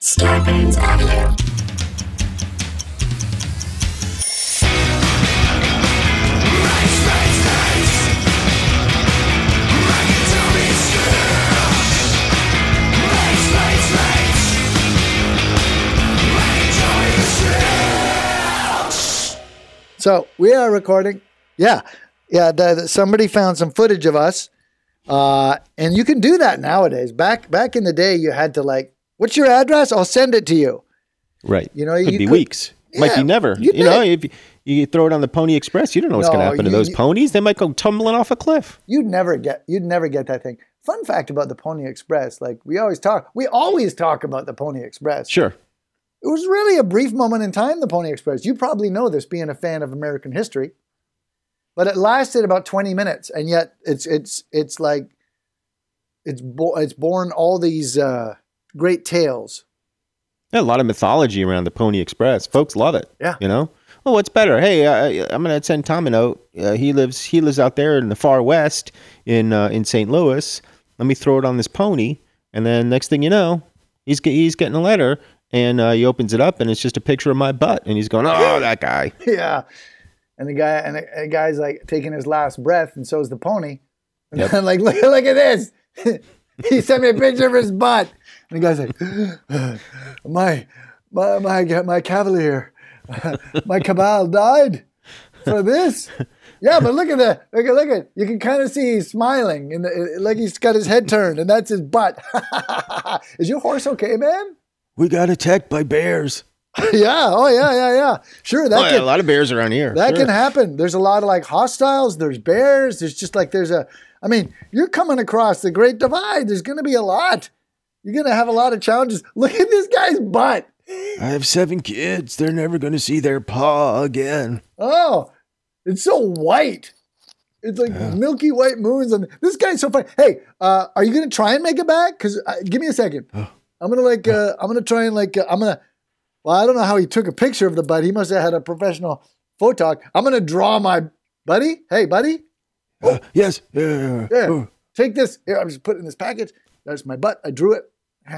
Scarpins Avenue. So we are recording. Yeah, yeah. The, the- somebody found some footage of us, uh, and you can do that nowadays. Back back in the day, you had to like, "What's your address? I'll send it to you." Right. You know, it could you be could- weeks. Might be never. you You, know, if you throw it on the Pony Express, you don't know what's going to happen to those you- ponies. They might go tumbling off a cliff. You'd never get you'd never get that thing. Fun fact about the Pony Express, like we always talk, we always talk about the Pony Express. Sure. It was really a brief moment in time, the Pony Express. You probably know this being a fan of American history. But it lasted about 20 minutes, and yet it's it's it's like it's bo- it's born all these uh, great tales. Yeah, a lot of mythology around the Pony Express. Folks love it. Yeah. You know. Well, what's better? Hey, uh, I'm going to send Tom a note. Uh, he lives he lives out there in the far west in uh, in St. Louis. Let me throw it on this pony, and then next thing you know, he's he's getting a letter, and uh, he opens it up, and it's just a picture of my butt, and he's going, "Oh, that guy." yeah, and the guy and the, the guy's like taking his last breath, and so is the pony. And Yep. like look look at this. he sent me a picture of his butt, and the guy's like, my my my my cavalier, my cabal died for this. Yeah, but look at that. Look at look at. You can kind of see he's smiling, and like he's got his head turned, and that's his butt. Is your horse okay, man? We got attacked by bears. yeah. Oh yeah, yeah, yeah. Sure, that Oh, yeah, a lot of bears around here. that Sure. can happen. There's a lot of like hostiles. There's bears. There's just like there's a. I mean, you're coming across the Great Divide. There's going to be a lot. You're going to have a lot of challenges. Look at this guy's butt. I have seven kids. They're never going to see their paw again. Oh, it's so white. It's like milky white moons. And this guy's so funny. Hey, uh, are you going to try and make it back? Because uh, give me a second. I'm gonna like. Uh, I'm gonna try and like. Uh, I'm gonna. Well, I don't know how he took a picture of the butt. He must have had a professional photog. I'm gonna draw my buddy. Hey, buddy. Uh, yes. Yeah. Yeah. Take this. Here, I'm just putting this package. That's my butt. I drew it.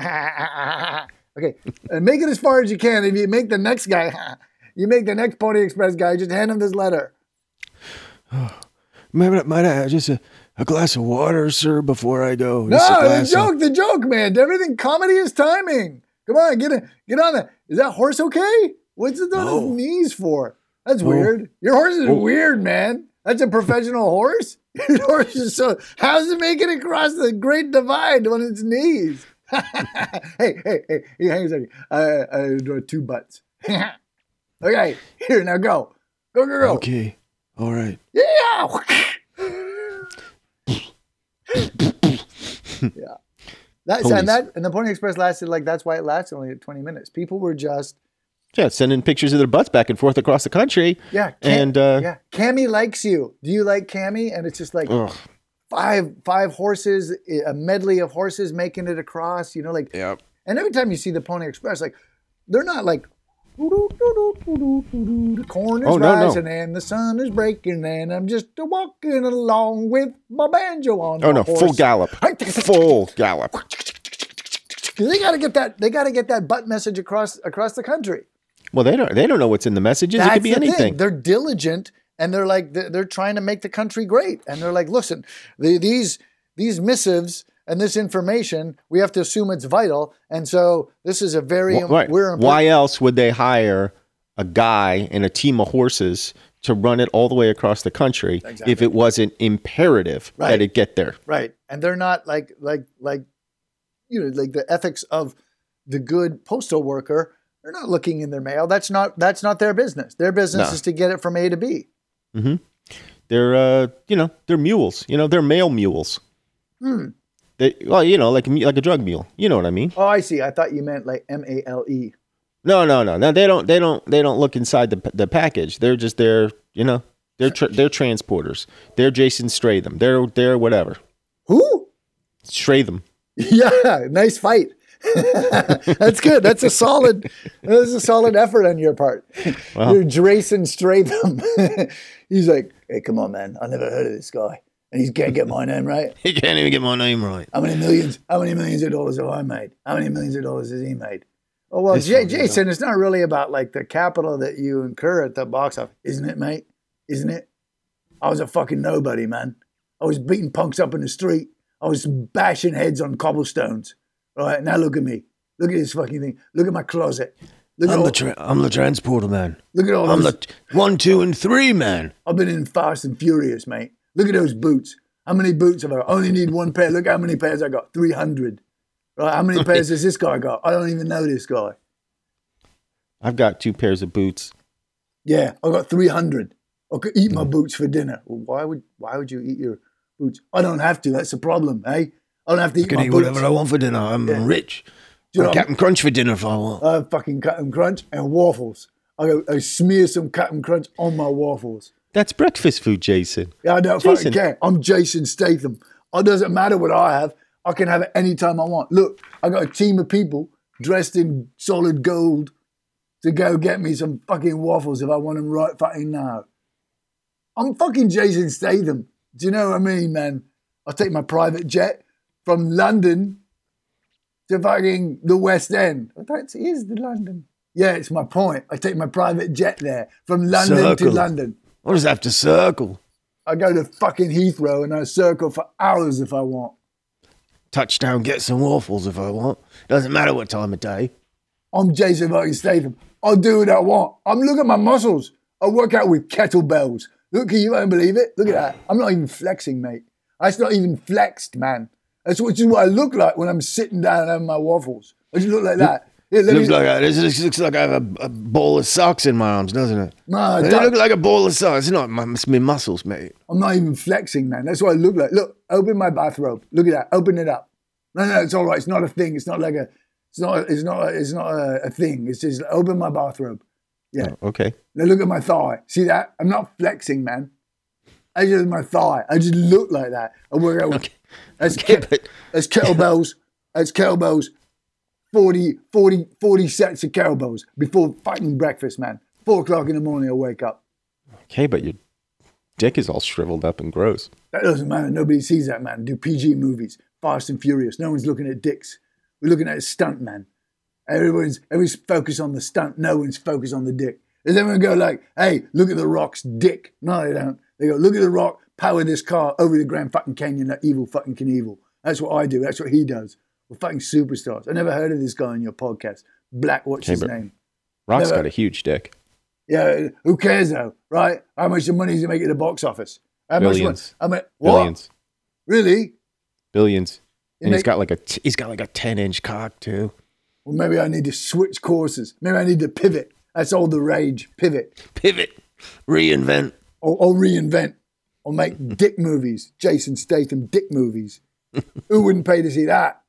okay. And make it as far as you can. If you make the next guy, you make the next Pony Express guy, just hand him this letter. Oh, Might, might I just a, a glass of water, sir, before I go? No, the glass of- joke, the joke, man. Everything comedy is timing. Come on, get it, get on that. Is that horse okay? What's it on No. his knees for? That's No. weird. Your horse is Oh. weird, man. That's a professional horse. Your horse is so. How's it making it across the Great Divide on its knees? hey, hey, hey, hey, hang a second. I, I draw two butts. okay, here now go, go, go, go. Okay. All right. Yeah. yeah. That's Ponies. and that and the Pony Express lasted like that's why it lasted only 20 minutes. People were just Yeah, sending pictures of their butts back and forth across the country. yeah. Cam- And uh, yeah, Cammy likes you. Do you like Cammy? And it's just like ugh, five five horses, a medley of horses making it across. You know, like yeah. and every time you see the Pony Express, like they're not like. The corn is Oh, no, no. rising and the sun is breaking and I'm just walking along with my banjo on. Oh no, horse. full gallop. Full gallop. They got to get that. They got to get that butt message across across the country. Well, they don't. They don't know what's in the messages. it could be the thing. anything. They're diligent and they're like they're, trying to make the country great. And they're like, listen, the, these these missives and this information, we have to assume it's vital. And so this is a very Wh- right. Why else would they hire a guy and a team of horses to run it all the way across the country if it wasn't imperative Right. that it get there? right? And they're not like like like you know like the ethics of the good postal worker. They're not looking in their mail. That's not that's not their business. Their business No. is to get it from A to B. They're, uh, you know, they're mules. You know, they're male mules. Hmm. They, well, you know, like a like a drug mule. You know what I mean? Oh, I see. I thought you meant like M A L E. No, no, no, no. They don't. They don't. They don't look inside the the package. They're just there. You know, they're tra- they're transporters. They're Jason Stratham. They're they're whatever. Who? Stratham. Yeah, nice fight. That's good. That's a solid. That's a solid effort on your part. You're Drayson Stratham. He's like, hey, come on, man. I never heard of this guy, and he can't get my name right. He can't even get my name right. How many millions? How many millions of dollars have I made? How many millions of dollars has he made? Oh well, J- Jason, it's not really about like the capital that you incur at the box office, isn't it, mate? Isn't it? I was a fucking nobody, man. I was beating punks up in the street. I was bashing heads on cobblestones. All right, now look at me. Look at this fucking thing. Look at my closet. Look at I'm all, the tra- I'm the transporter man. look at all I'm those. the t- one, two, and three man. I've been in Fast and Furious, mate. Look at those boots. How many boots have I got? I only need one pair. Look how many pairs I got. 300. Right? How many pairs has this guy got? I don't even know this guy. I've got two pairs of boots. Yeah, I've got 300. I could eat my boots for dinner. Well, why would why would you eat your boots? I don't have to. That's the problem, eh? I don't have to eat I can eat boots. whatever I want for dinner. I'm rich. Do you know I Captain Crunch for dinner if I want. I have fucking Captain Crunch and waffles. I go, I smear some Captain Crunch on my waffles. That's breakfast food, Jason. Yeah, I don't Jason. fucking care. I'm Jason Statham. It doesn't matter what I have. I can have it anytime I want. Look, I got a team of people dressed in solid gold to go get me some fucking waffles if I want them right fucking now. I'm fucking Jason Statham. Do you know what I mean, man? I'll take my private jet from London to fucking the West End. I thought the London. Yeah, it's my point. I take my private jet there from London to London. What does that have to circle? I go to fucking Heathrow and I circle for hours if I want. Touchdown, get some waffles if I want. Doesn't matter what time of day. I'm Jason fucking Statham. I'll do what I want. I'm looking at my muscles. I work out with kettlebells. Look, you won't believe it? Look at that. I'm not even flexing, mate. That's not even flexed, man. That's which is what I look like when I'm sitting down and having my waffles. I just look like that. Let Looks like I, this looks, looks like I have a, a bowl of socks in my arms, doesn't it? Nah, It that- look like a bowl of socks. It's not my, it's my muscles, mate. I'm not even flexing, man. That's what I look like. Look, open my bathrobe. Look at that. Open it up. No, no, it's all right. It's not a thing. It's not like a. It's not. It's not. It's not a, a thing. It's just open my bathrobe. Yeah. Oh, okay. Now look at my thigh. See that? I'm not flexing, man. I just my thigh. I just look like that. I work out. Okay. That's, Okay, ke- but- that's kettlebells. That's kettlebells. 40, 40, 40 sets of kettlebells before fucking breakfast, man. Four o'clock in the morning, I wake up. Okay, but your dick is all shriveled up and gross. That doesn't matter. Nobody sees that, man. Do PG movies, Fast and Furious. No one's looking at dicks. We're looking at a stunt, man. Everyone's everyone's focused on the stunt. No one's focused on the dick. Does everyone go like, "Hey, look at the Rock's dick"? No, they don't. They go, "Look at the Rock power this car over the Grand fucking Canyon, that evil fucking Knievel." That's what I do. That's what he does. We're fucking superstars. I never heard of this guy on your podcast. Black, what's his name? Rock's Never- got a huge dick. Yeah, who cares though, right? How much money does he make at the box office? How much? Billions. I mean, what? Billions. Really? Billions. And he's got like a t- he's got like a ten inch cock too. Well, maybe I need to switch courses. Maybe I need to pivot. That's all the rage. Pivot. Pivot. Reinvent. Or, or reinvent. Or make dick movies. Jason Statham dick movies. Who wouldn't pay to see that?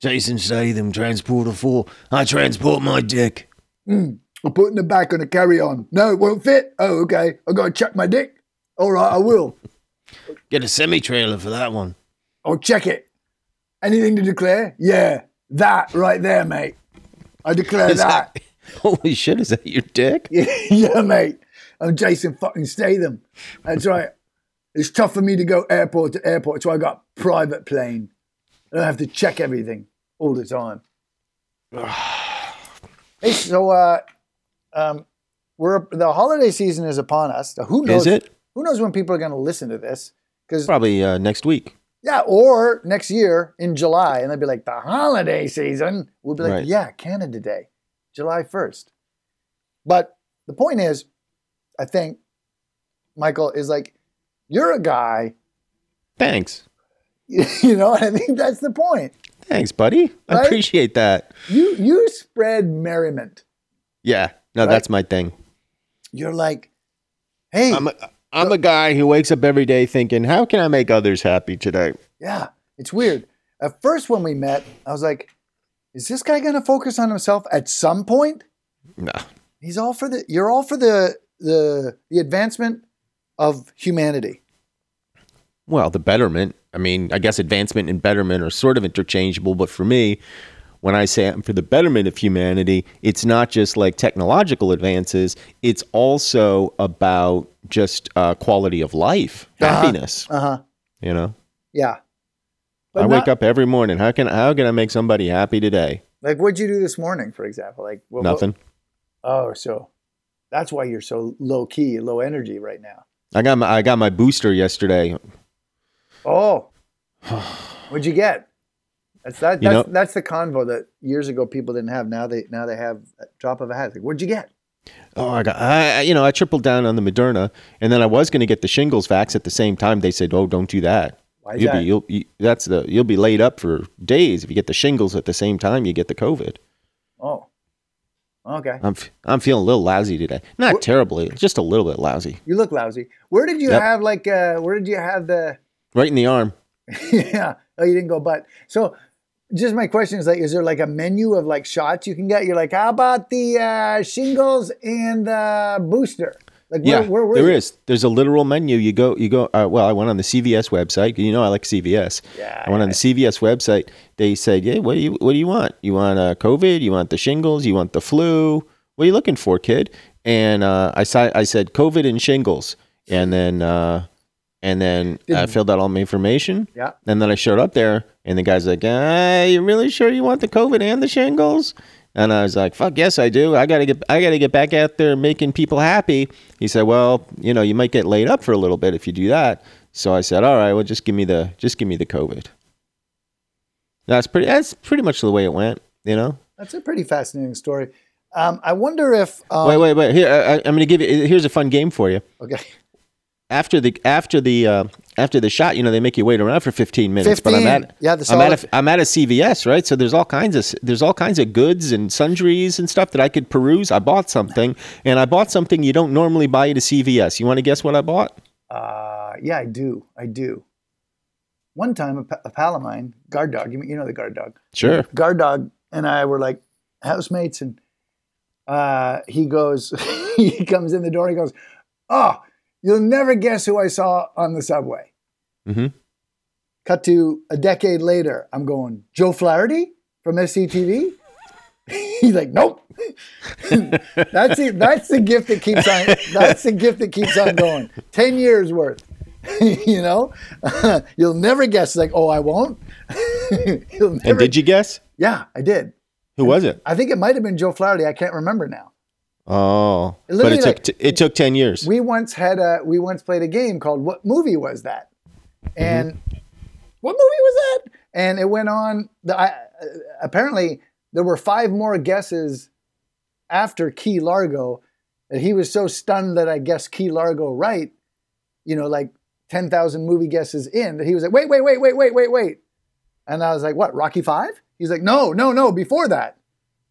Jason Statham, Transporter 4. I transport my dick. Hmm. I'm putting it the back on a carry on. No, it won't fit. Oh, okay. i got to check my dick. All right, I will. Get a semi trailer for that one. I'll check it. Anything to declare? Yeah, that right there, mate. I declare that. that- holy shit, is that your dick? yeah, mate. I'm Jason fucking Statham. That's right. It's tough for me to go airport to airport, so I got private plane. I don't have to check everything all the time. hey, so uh, um, we're the holiday season is upon us. So who knows? Is it? Who knows when people are going to listen to this? Because Probably uh, next week. yeah, or next year in July, and they'd be like, the holiday season. We'll be like, Right. yeah, Canada Day, July 1st. But the point is, I think, Michael, is like, you're a guy, Thanks. you know, I think that's the point. Thanks, buddy. I Right? appreciate that. You you spread merriment. Yeah. No, Right? that's my thing. You're like, hey, I'm a, I'm a guy who wakes up every day thinking, how can I make others happy today? yeah, It's weird. At first, when we met, I was like, "Is this guy going to focus on himself at some point?" No. He's all for the. You're all for the the the advancement of humanity. Well, the betterment. I mean, I guess advancement and betterment are sort of interchangeable, but for me, when I say I'm for the betterment of humanity, it's not just like technological advances, it's also about just uh, quality of life, happiness, Uh huh. you know? Yeah. I not- wake up every morning. How can how can I make somebody happy today? Like, what'd you do this morning, for example? Like what- what- Nothing. oh, so that's why you're so low key, low energy right now. I got my I got my booster yesterday. Oh, what'd you get? That's that. You know- that's the convo that years ago people didn't have. Now they now they have a drop of a hat. Like, what'd you get? Oh, I got I you know I tripled down on the Moderna, and then I was going to get the shingles vax at the same time. They said, "Oh, don't do that. Why is you'll that? be you'll you, that's the you'll be laid up for days if you get the shingles at the same time you get the COVID." Oh, okay. I'm f- I'm feeling a little lousy today. Not terribly, just a little bit lousy. You look lousy. Where did you Yep. have like? uh Where did you have the? Right in the arm. yeah. Oh, you didn't go butt. So, just my question is like, is there like a menu of like shots you can get? You're like, how about the uh, shingles and the booster? Like, where, Yeah, where were there is. There's a literal menu. You go, you go. Uh, well, I went on the CVS website. You know, I like CVS. Yeah, I went on the CVS website. They said, "Yeah, what do you what do you want? You want uh, COVID? You want the shingles? You want the flu? What are you looking for, kid?" And uh, I said, I said COVID and shingles, and then uh, and then I filled out all my information. Yeah. And then I showed up there, and the guy's like, "Ah, you really sure you want the COVID and the shingles?" And I was like, "Fuck yes, I do. I gotta get, I gotta get back out there making people happy." He said, "Well, you know, you might get laid up for a little bit if you do that." So I said, "All right, well, just give me the, just give me the COVID." That's pretty. That's pretty much the way it went. You know. That's a pretty fascinating story. Um, I wonder if. Um, wait, wait, wait. Here, I, I'm going to give you. Here's a fun game for you. Okay. After the after the uh, after the shot, you know, they make you wait around for 15 minutes. But I'm at Yeah, the I'm at a, I'm at a CVS, right? So there's all kinds of there's all kinds of goods and sundries and stuff that I could peruse. I bought something, and I bought something you don't normally buy at a CVS. You want to guess what I bought? Uh, yeah, I do. I do. One time, a, pa- a pal of mine, guard dog, you, you know the guard dog. Sure. Guard dog and I were like housemates, and uh, he goes, he comes in the door, he goes, Oh, you'll never guess who I saw on the subway. Mhm. Cut to a decade later, I'm going, Joe Flaherty from SCTV? He's like, Nope. that's the, that's the gift that keeps on that's the gift that keeps on going. Ten years worth. you know? You'll never guess like, oh I won't. And did you guess Yeah, I did. who was it? I think it might have been Joe Flaherty. I can't remember now. Oh, but it took like- t- it took 10 years. We once had a we once played a game called What Movie Was That? And what movie was that? And it went on. The, I, uh, apparently, there were five more guesses after Key Largo. That he was so stunned that I guessed Key Largo right. You know, like ten thousand movie guesses in. That he was like, wait, wait, wait, wait, wait, wait, wait. And I was like, what? Rocky Five? He's like, no, no, no. Before that,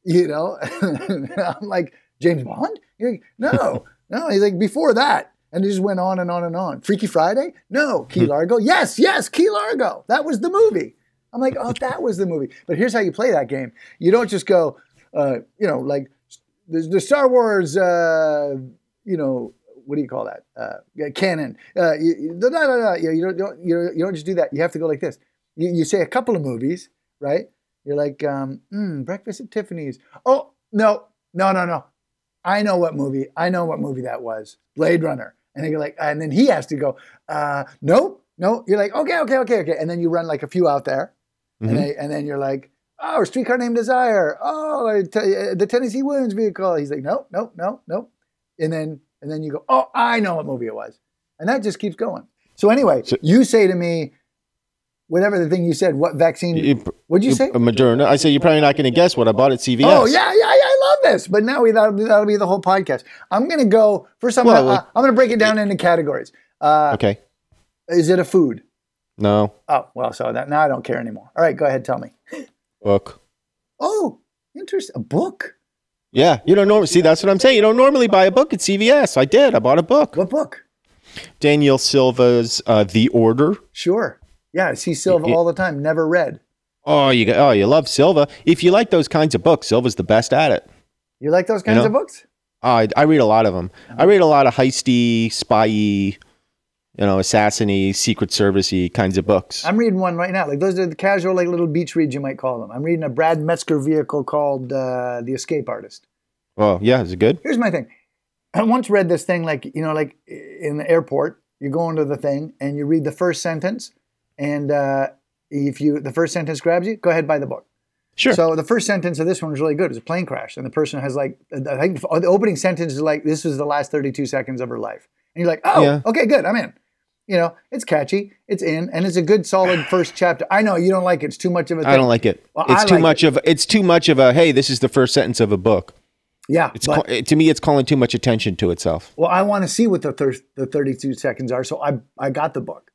you know. I'm like, James Bond? Like, no, no. He's like, before that. And it just went on and on and on. Freaky Friday? No. Key Largo? Yes, yes, Key Largo. That was the movie. I'm like, oh, that was the movie. But here's how you play that game. You don't just go, uh, you know, like the, the Star Wars, uh, you know, what do you call that? Uh, canon. Uh, you, you- don't, you, don't, you don't- you don't just do that. You have to go like this. You, you say a couple of movies, right? You're like, um, mm, Breakfast at Tiffany's. Oh, no, no, no, no. I know what movie. I know what movie that was. Blade Runner. And then you're like, and then he has to go, uh, no, no. You're like, okay, okay, okay, okay. And then you run like a few out there. Mhm. And, they, and then you're like, oh, Streetcar Named Desire. Oh, I the Tennessee Williams vehicle. He's like, no, no, no, no. And then and then you go, oh, I know what movie it was. And that just keeps going. So anyway, So- you say to me, whatever the thing you said, what vaccine? You- what'd you say? Moderna. I said you're probably not going to guess what I bought at CVS. Oh yeah, yeah, yeah! I love this. But now we that'll, be- that'll be the whole podcast. I'm gonna go first. I'm Well, gonna well- uh, I'm gonna break it down into categories. Uh, Okay. Is it a food? No. Oh well, so that now I don't care anymore. All right, go ahead, tell me. Book. Oh, interesting. A book? Yeah, you don't normally see. That's what I'm saying. You don't normally buy a book at CVS. I did. I bought a book. What book? Daniel Silva's uh, The Order. Sure. Yeah, I see Silva all the time. Never read. Oh, you oh, you love Silva. If you like those kinds of books, Silva's the best at it. You like those kinds know? of books? Oh, I, I read a lot of them. I read a lot of heisty, spy-y, you know, assassin-y, secret service-y kinds of books. I'm reading one right now. Like those are the casual, like little beach reads you might call them. I'm reading a Brad Meltzer vehicle called uh, The Escape Artist. oh, yeah, is it good? Here's my thing. I once read this thing like you know, like in the airport, you go into the thing and you read the first sentence, and uh, if you the first sentence grabs you, go ahead buy the book. Sure. So the first sentence of this one was really good. It was a plane crash, and the person has like I think the opening sentence is like this was the last 32 seconds of her life, and you're like, oh, Yeah. okay, good, I'm in. You know, it's catchy, it's in, and it's a good, solid first chapter. I know you don't like it; it's too much of a thing. I don't like it. Well, it's I too like much of it's too much of a hey, this is the first sentence of a book. Yeah, It's but, call, to me it's calling too much attention to itself. well, I want to see what the thir- the 32 seconds are, so I I got the book.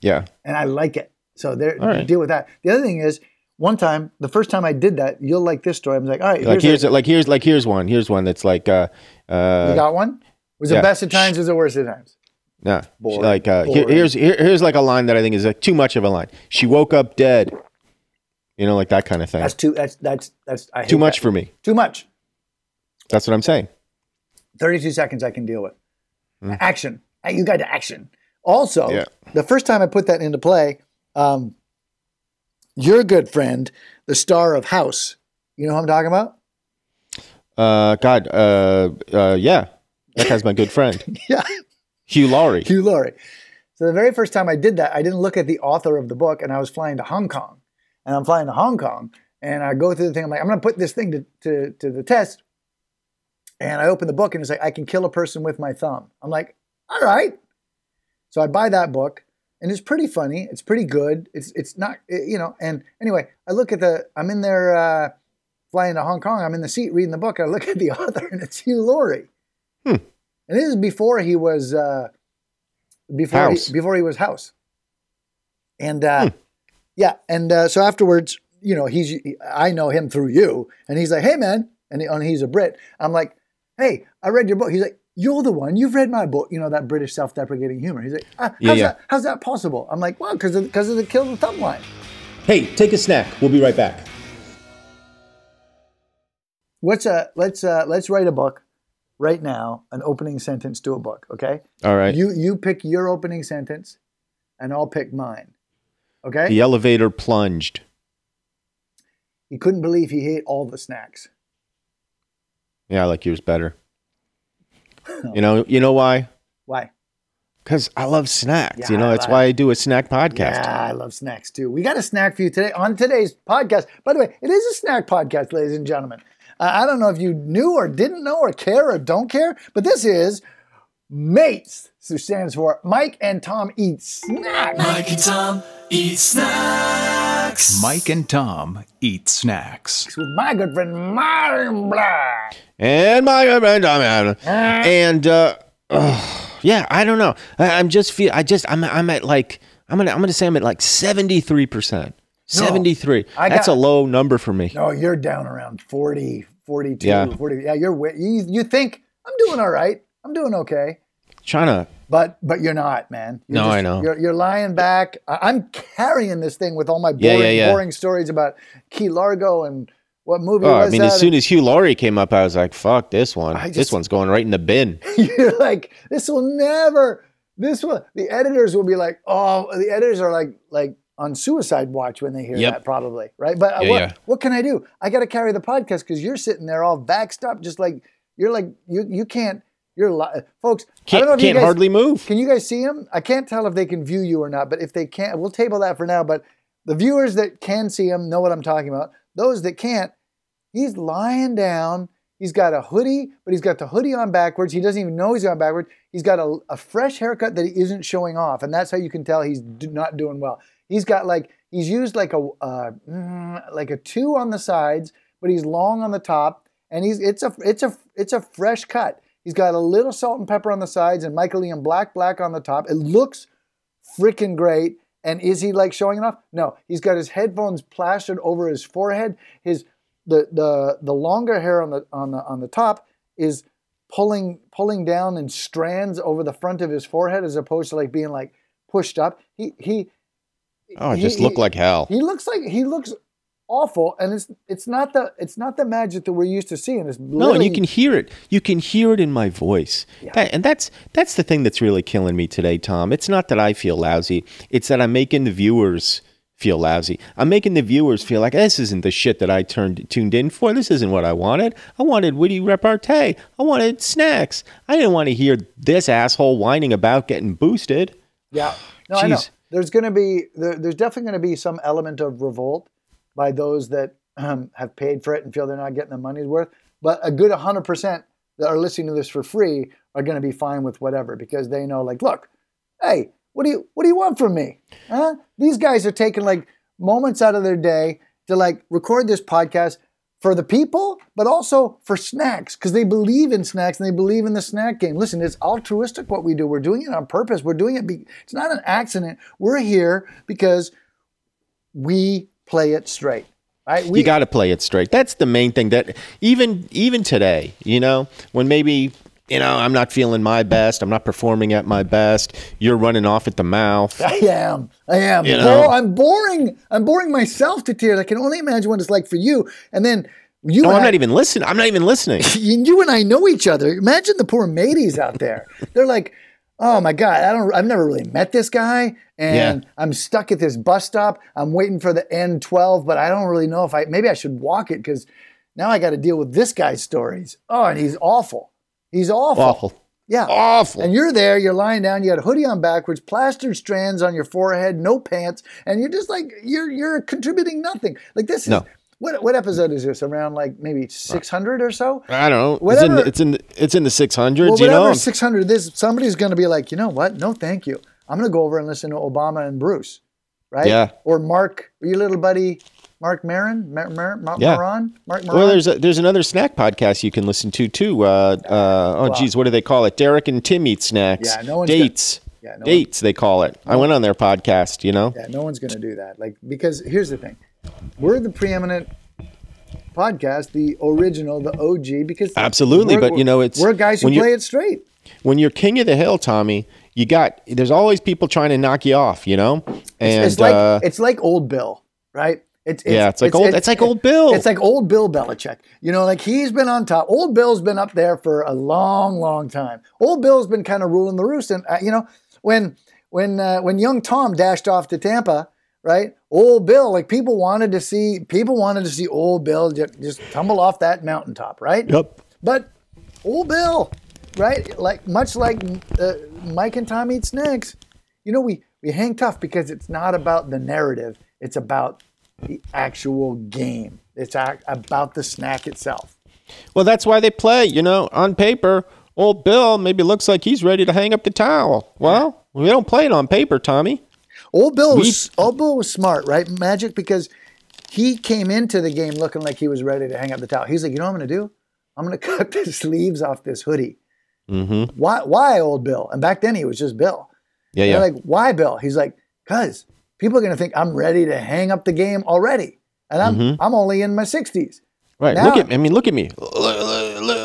Yeah. and I like it. So there, right. deal with that. The other thing is, one time, the first time I did that, you'll like this story. I was like, all right, Like here's here's a- like here's like here's one. Here's one that's like uh uh, you got one. Was yeah. it best of times? Was it worst of times? nah, Boring. like uh here, here's here, here's like a line that I think is like too much of a line. She woke up dead. You know, like that kind of thing. That's too. That's that's that's I too much that. for me. Too much. That's what I'm saying. Thirty-two seconds I can deal with. Action. You got to action. Also. Yeah. the first time I put that into play, um, your good friend, the star of House. You know who I'm talking about? Uh God, uh uh yeah. That guy's my good friend. Yeah. Hugh Laurie. Hugh Laurie. So the very first time I did that, I didn't look at the author of the book, and I was flying to Hong Kong, and I'm flying to Hong Kong, and I go through the thing. I'm like, I'm going to put this thing to, to to the test, and I open the book, and it's like, I can kill a person with my thumb. I'm like, all right. So I buy that book, and it's pretty funny. It's pretty good. It's it's not it- you know. And anyway, I look at the. I'm in there uh, flying to Hong Kong. I'm in the seat reading the book. I look at the author, and it's Hugh Laurie. Hmm. And this is before he was uh, before House. he, before he was House. And uh, yeah, and uh, so afterwards, you know, he's I know him through you, and he's like, "Hey, man," and, he, and he's a Brit. I'm like, "Hey, I read your book." He's like, "You're the one. You've read my book." You know that British self-deprecating humor. He's like, ah, "How's Yeah, yeah. that? How's that possible?" I'm like, "Well, because of because of the kill the thumb line." Hey, take a snack. We'll be right back. What's a let's uh, let's write a book right now, an opening sentence to a book. Okay, All right. you you pick your opening sentence, and I'll pick mine. Okay. the elevator plunged. He couldn't believe he ate all the snacks. Yeah, I like yours better. You know, you know why? Why? Because I love snacks. Yeah, you know, I that's like- why I do a snack podcast. Yeah, I love snacks too. We got a snack for you today on today's podcast. By the way, it is a snack podcast, ladies and gentlemen. Uh, I don't know if you knew or didn't know or care or don't care, but this is MATES, which stands for Mike and Tom Eat Snacks. Mike and Tom eat snacks. Mike and Tom eat snacks. With my good friend Martin Black. And my good friend Tommy Allen. And uh, ugh, yeah, I don't know. I, I'm just feel. I just I'm I'm at like I'm gonna I'm gonna say I'm at like seventy three percent. Seventy three. I That's got- a low number for me. No, you're down around 40, 42, Yeah. 40. Yeah, you're wi- you, you think I'm doing all right. I'm doing okay. Trying to. But but you're not, man. You're No, I know. You're, you're lying back. I'm carrying this thing with all my boring, yeah, yeah. boring stories about Key Largo and what movie Oh, I mean, that. as soon as Hugh Laurie came up, I was like, "Fuck this one. I this one's going right in the bin." you're like, this will never. This will. The editors will be like, oh, the editors are like like on suicide watch when they hear Yep. that, probably, right? But uh, Yeah, what, yeah. what can I do? I got to carry the podcast because you're sitting there all vaxxed up, just like you're like you you can't. You're li- folks. Can't, don't know if can't guys, hardly move. Can you guys see him? I can't tell if they can view you or not, but if they can't, we'll table that for now. But the viewers that can see him know what I'm talking about. Those that can't, he's lying down. He's got a hoodie, but he's got the hoodie on backwards. He doesn't even know he's on backwards. He's got a, a fresh haircut that he isn't showing off, and that's how you can tell he's do, not doing well. He's got like he's used like a uh, like a two on the sides, but he's long on the top, and he's it's a it's a it's a fresh cut. He's got a little salt and pepper on the sides and Michael Ian black black on the top. It looks freaking great. And is he like showing it off? No, he's got his headphones plastered over his forehead. His the the the longer hair on the on the on the top is pulling pulling down in strands over the front of his forehead as opposed to like being like pushed up. He he Oh, it he- just looked he- like hell. He looks like he looks awful, and it's it's not the it's not the magic that we're used to seeing. It's No, and you can hear it. You can hear it in my voice. That, and that's that's the thing that's really killing me today, Tom. It's not that I feel lousy. It's that I'm making the viewers feel lousy. I'm making the viewers feel like this isn't the shit that I turned tuned in for. This isn't what I wanted. I wanted witty repartee. I wanted snacks. I didn't want to hear this asshole whining about getting boosted. Yeah. No, I know. There's going to be there, there's definitely going to be some element of revolt by those that um, have paid for it and feel they're not getting the money's worth. But a good 100% that are listening to this for free are going to be fine with whatever because they know, like, look, hey, what do you what do you want from me? Huh? These guys are taking like moments out of their day to like record this podcast for the people, but also for snacks because they believe in snacks and they believe in the snack game. Listen, it's altruistic what we do. We're doing it on purpose. We're doing it. Be- it's not an accident. We're here because we play it straight. Right? We, you got to play it straight. That's the main thing. That even even today, you know, when maybe you know I'm not feeling my best, I'm not performing at my best. You're running off at the mouth. I am. I am. You Bo- know? I'm boring. I'm boring myself to tears. I can only imagine what it's like for you. And then you. No, I'm I- not even listening. I'm not even listening. you you and I know each other. Imagine the poor mateys out there. They're like, oh my god, I don't. I've never really met this guy, and Yeah. I'm stuck at this bus stop. I'm waiting for the N12, but I don't really know if I. Maybe I should walk it because now I got to deal with this guy's stories. Oh, and he's awful. He's awful. Awful. Yeah. Awful. And you're there, you're lying down, you got a hoodie on backwards, plastered strands on your forehead, no pants, and you're just like you're you're contributing nothing. Like this is No. What what episode is this? Around like maybe 600 or so? I don't know. It's in, Whatever- the, it's in the, it's in the 600s, Well, you whatever know. 600 this somebody's going to be like, "You know what? No, thank you. I'm going to go over and listen to Obama and Bruce." Right? Yeah. Or Marc, your little buddy Marc Maron, Mar- Mar- Mar- Yeah. Maron, Marc Maron. Well, there's a, there's another snack podcast you can listen to too. Uh, uh, oh, geez, what do they call it? Derek and Tim eat snacks. Yeah, no one's dates. Yeah, no one- dates they call it. I went on their podcast. You know. Yeah, no one's going to do that. Like because here's the thing, we're the preeminent podcast, the original, the OG. Because Absolutely, but, you know, it's- we're guys who when you- play it straight. When you're king of the hill, Tommy, you got there's always people trying to knock you off. You know. And it's like uh, it's like old Bill, right? It's, Yeah, it's like old- it's like old Bill. It's like old Bill Belichick. You know, like he's been on top. Old Bill's been up there for a long, long time. Old Bill's been kind of ruling the roost. And uh, you know, when when uh, when young Tom dashed off to Tampa, right? Old Bill, like people wanted to see people wanted to see old Bill just, just tumble off that mountaintop, right? Yep. But old Bill, right? Like much like uh, Mike and Tom eat snacks, you know, we we hang tough because it's not about the narrative; it's about the actual game. It's ac- about the snack itself. Well, that's why they play. You know, on paper, old Bill maybe looks like he's ready to hang up the towel. Well, we don't play it on paper, Tommy. Old Bill was old Bill was smart, right? Magic because he came into the game looking like he was ready to hang up the towel. He's like, you know what I'm going to do? I'm going to cut the sleeves off this hoodie. Mm-hmm. Why? Why, old Bill? And back then he was just Bill. Yeah, yeah. like, why, Bill? He's like, cause people are going to think I'm ready to hang up the game already, and I'm Mm-hmm. I'm only in my 60s. Right. Now- look at. I mean, look at me.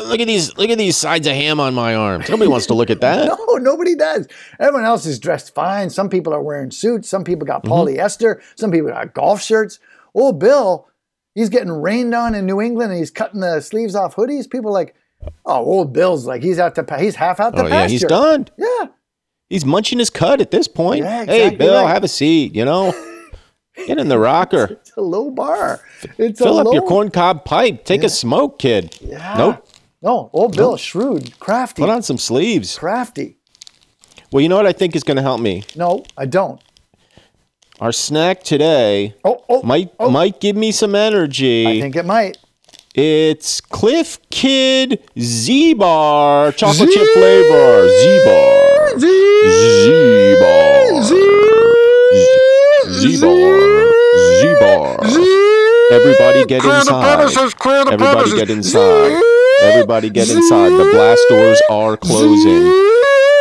Look, at these. Look at these sides of ham on my arms. Nobody wants to look at that. No, nobody does. Everyone else is dressed fine. Some people are wearing suits. Some people got Mm-hmm. polyester. Some people got golf shirts. Old Bill, he's getting rained on in New England and he's cutting the sleeves off hoodies. People are like, oh, old Bill's like, he's out to, pa- he's half out to Oh pasture. yeah, he's done. Yeah. He's munching his cut at this point. Yeah, hey, Bill, right. have a seat. You know, get in the rocker. It's a low bar. It's Fill up low, your corncob pipe. Take a smoke, kid. Yeah. Nope. No, old Bill, shrewd, crafty, Put on some sleeves. crafty. Well, you know what I think is going to help me. No, I don't. Our snack today Oh, oh, oh. might oh. might give me some energy. I think it might. It's Clif Kid Z Bar chocolate chip flavor. Z Bar. Z Z Bar. Z Bar. Z Bar. Everybody get inside. Everybody get inside. Everybody get inside. The blast doors are closing.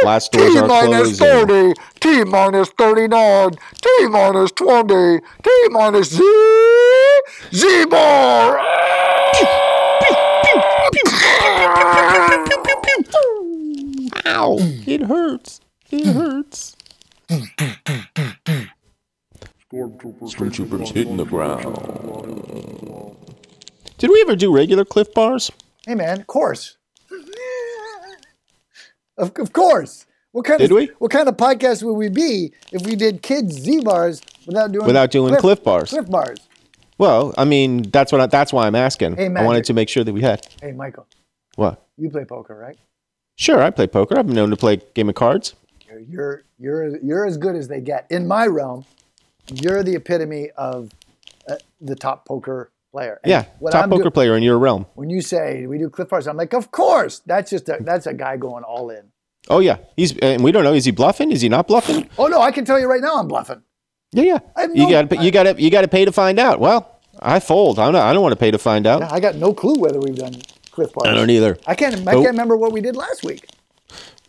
Blast doors are minus closing. 30, T minus 39, T minus 20, T minus Z, Z bar. Ow! It hurts. It hurts. Stormtroopers hitting the ground. Did we ever do regular Clif Bars? Hey man, of course. of, of course. What kind Did of we? what kind of podcast would we be if we did kids Z bars without doing Without doing Clif Bars. Clif bars. Well, I mean, that's what I, that's why I'm asking. Hey, I wanted to make sure that we had. Hey Michael, What? you play poker, right? Sure, I play poker. I've been known to play game of cards. You're you're you're, you're as good as they get in my realm. You're the epitome of uh, the top poker player. And Yeah, what top I'm poker do- player in your realm. When you say we do Clif bars, I'm like, of course. That's just a, that's a guy going all in. Oh yeah, he's and we don't know. Is he bluffing? Is he not bluffing? Oh no, I can tell you right now, I'm bluffing. Yeah, yeah. I have you no- got you got to you got to pay to find out. Well, I fold. I'm not, I don't want to pay to find out. I got no clue whether we've done Clif bars. I don't either. I can't. I Oh. can't remember what we did last week.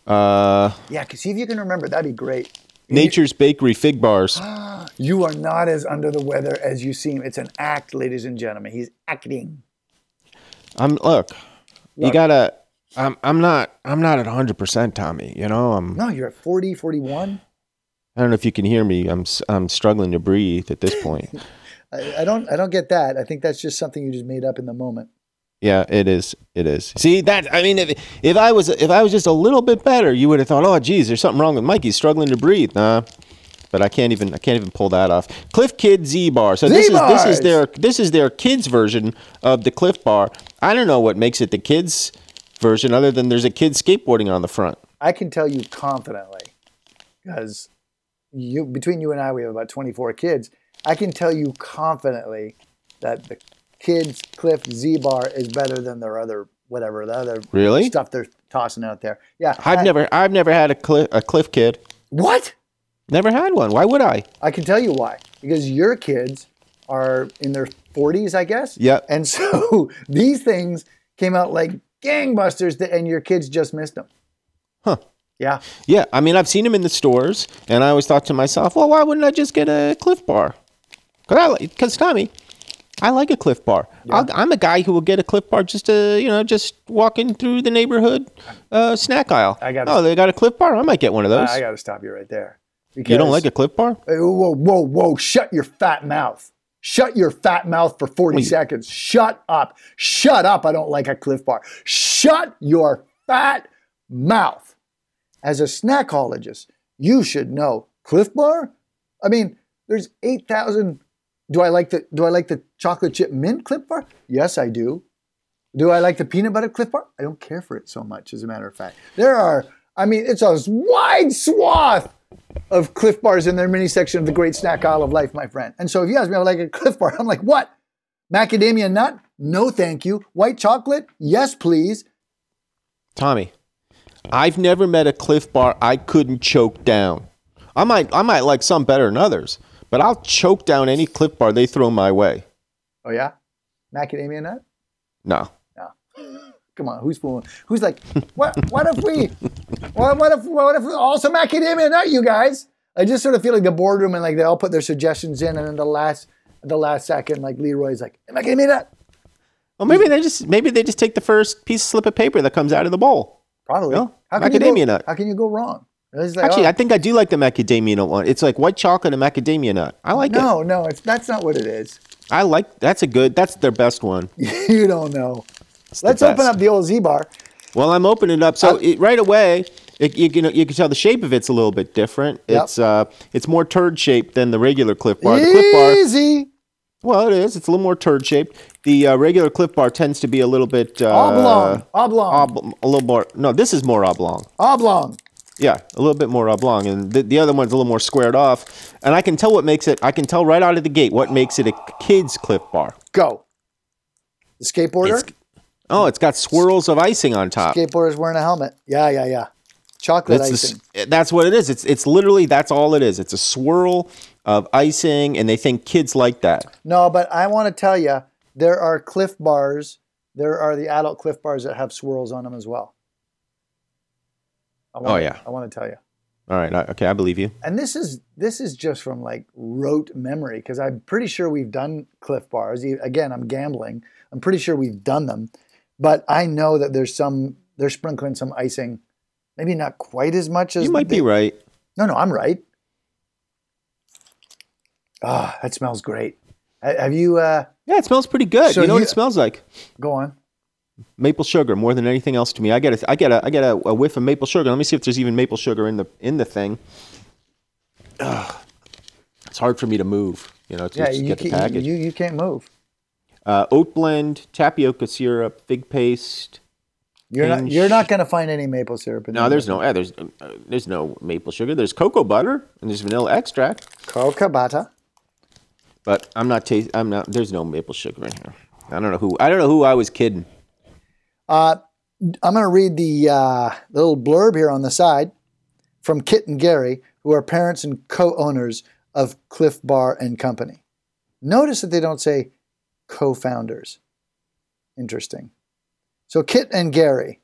Uh, Yeah, 'cause see if you can remember. That'd be great. Nature's Bakery fig bars. You are not as under the weather as you seem. It's an act, ladies and gentlemen. He's acting. I'm look. You Look. gotta. I'm. I'm not. I'm not at 100 percent, Tommy. You know. I'm. No, you're at 40, 41. I don't know if you can hear me. I'm. s- I'm struggling to breathe at this point. I, I don't. I don't get that. I think that's just something you just made up in the moment. Yeah, it is. It is. See that? I mean, if, if I was if I was just a little bit better, you would have thought, oh, geez, there's something wrong with Mike. He's struggling to breathe. Nah. But I can't even I can't even pull that off. Clif Kid Z Bar. So this is this is their this is their kids version of the Clif Bar. I don't know what makes it the kids version other than there's a kid skateboarding on the front. I can tell you confidently, because you between you and I, we have about 24 kids. I can tell you confidently that the kids Clif Z Bar is better than their other whatever the other Really? stuff they're tossing out there. Yeah, I've I- never I've never had a Clif a Clif Kid. what. Never had one. Why would I? I can tell you why. Because your kids are in their 40s, I guess. Yep. And so these things came out like gangbusters, that, and your kids just missed them. Huh. Yeah. Yeah, I mean, I've seen them in the stores, and I always thought to myself, well, why wouldn't I just get a Clif Bar? Because I, because Tommy, I like a Clif Bar. I'll, I'm a guy who will get a Clif Bar just to, you know, just walking through the neighborhood uh, snack aisle. I gotta- oh, they got a Clif Bar. I might get one of those. I got to stop you right there. you don't like a Clif Bar? Whoa, whoa, whoa. Shut your fat mouth. Shut your fat mouth for 40 Wait. seconds. Shut up. Shut up. I don't like a Clif Bar. Shut your fat mouth. As a snackologist, you should know Clif Bar. I mean, there's 8,000. Do I like the do I like the chocolate chip mint Clif Bar? Yes, I do. Do I like the peanut butter Clif Bar? I don't care for it so much, as a matter of fact. There are, I mean, it's a wide swath of Clif Bars in their mini section of the great snack aisle of life, my friend. And so if you ask me, I like a Clif Bar. I'm like, what? Macadamia nut? No, thank you. White chocolate? Yes, please. Tommy, I've never met a Clif Bar I couldn't choke down. I might, I might like some better than others, but I'll choke down any Clif Bar they throw my way. Oh yeah, macadamia nut? No. No. Come on, who's fooling? Who's like, what? What if we? What, what if? What if also macadamia nut? You guys? I just sort of feel like the boardroom and like they all put their suggestions in, and then the last, the last second, like Leroy's like, macadamia nut. Well, maybe they just maybe they just take the first piece of slip of paper that comes out of the bowl. Probably. You macadamia go, nut. How can you go wrong? Like, Actually, oh, I think I do like the macadamia nut one. It's like white chocolate and macadamia nut. I like it. no, no, it's that's not what it is. I like that's a good. That's their best one. you don't know. It's Let's open up the old Z bar. Well, I'm opening it up. So it, right away, it, you can you can tell the shape of it's a little bit different. Yep. It's uh it's more turd shaped than the regular Clif Bar. The Clif Bar, Easy. well, it is. It's a little more turd shaped. The uh, regular Clif Bar tends to be a little bit uh, Oblong. Oblong. ob- a little more. No, this is more oblong. Oblong. Yeah, a little bit more oblong, and the, the other one's a little more squared off. And I can tell what makes it. I can tell right out of the gate what makes it a kid's Clif Bar. Go. The skateboarder. It's- Oh, it's got swirls of icing on top. Skateboarder's wearing a helmet. Yeah, yeah, yeah. Chocolate That's, icing. the, that's what it is. It's it's literally that's all it is. It's a swirl of icing, and they think kids like that. No, but I want to tell you, there are Clif Bars. There are the adult Clif Bars that have swirls on them as well. I wanna, Oh, yeah. I want to tell you. All right, okay, I believe you. And this is this is just from like rote memory because I'm pretty sure we've done Clif Bars. Again, I'm gambling. I'm pretty sure we've done them, but I know that there's some they're sprinkling some icing. Maybe not quite as much as You might they- be right. No, no, I'm right. Ah, that smells great. Have you? Uh, Yeah, it smells pretty good. So you know what it smells like? go on. Maple sugar more than anything else to me. I get a, I get a, I get a, a whiff of maple sugar. Let me see if there's even maple sugar in the in the thing. Ugh. It's hard for me to move. You know, to Yeah, just you, get the package. you you can't move. uh, oat blend, tapioca syrup, fig paste. You're not you're not going to find any maple syrup in No, there. there's no, eh, there's, uh, there's no maple sugar. There's cocoa butter and there's vanilla extract. Cocoa butter. But I'm not taste. I'm not. There's no maple sugar in here. I don't know who. I don't know who I was kidding. I'm going to read the uh, little blurb here on the side from Kit and Gary, who are parents and co-owners of Clif Bar and Company. Notice that they don't say co-founders. Interesting. So Kit and Gary,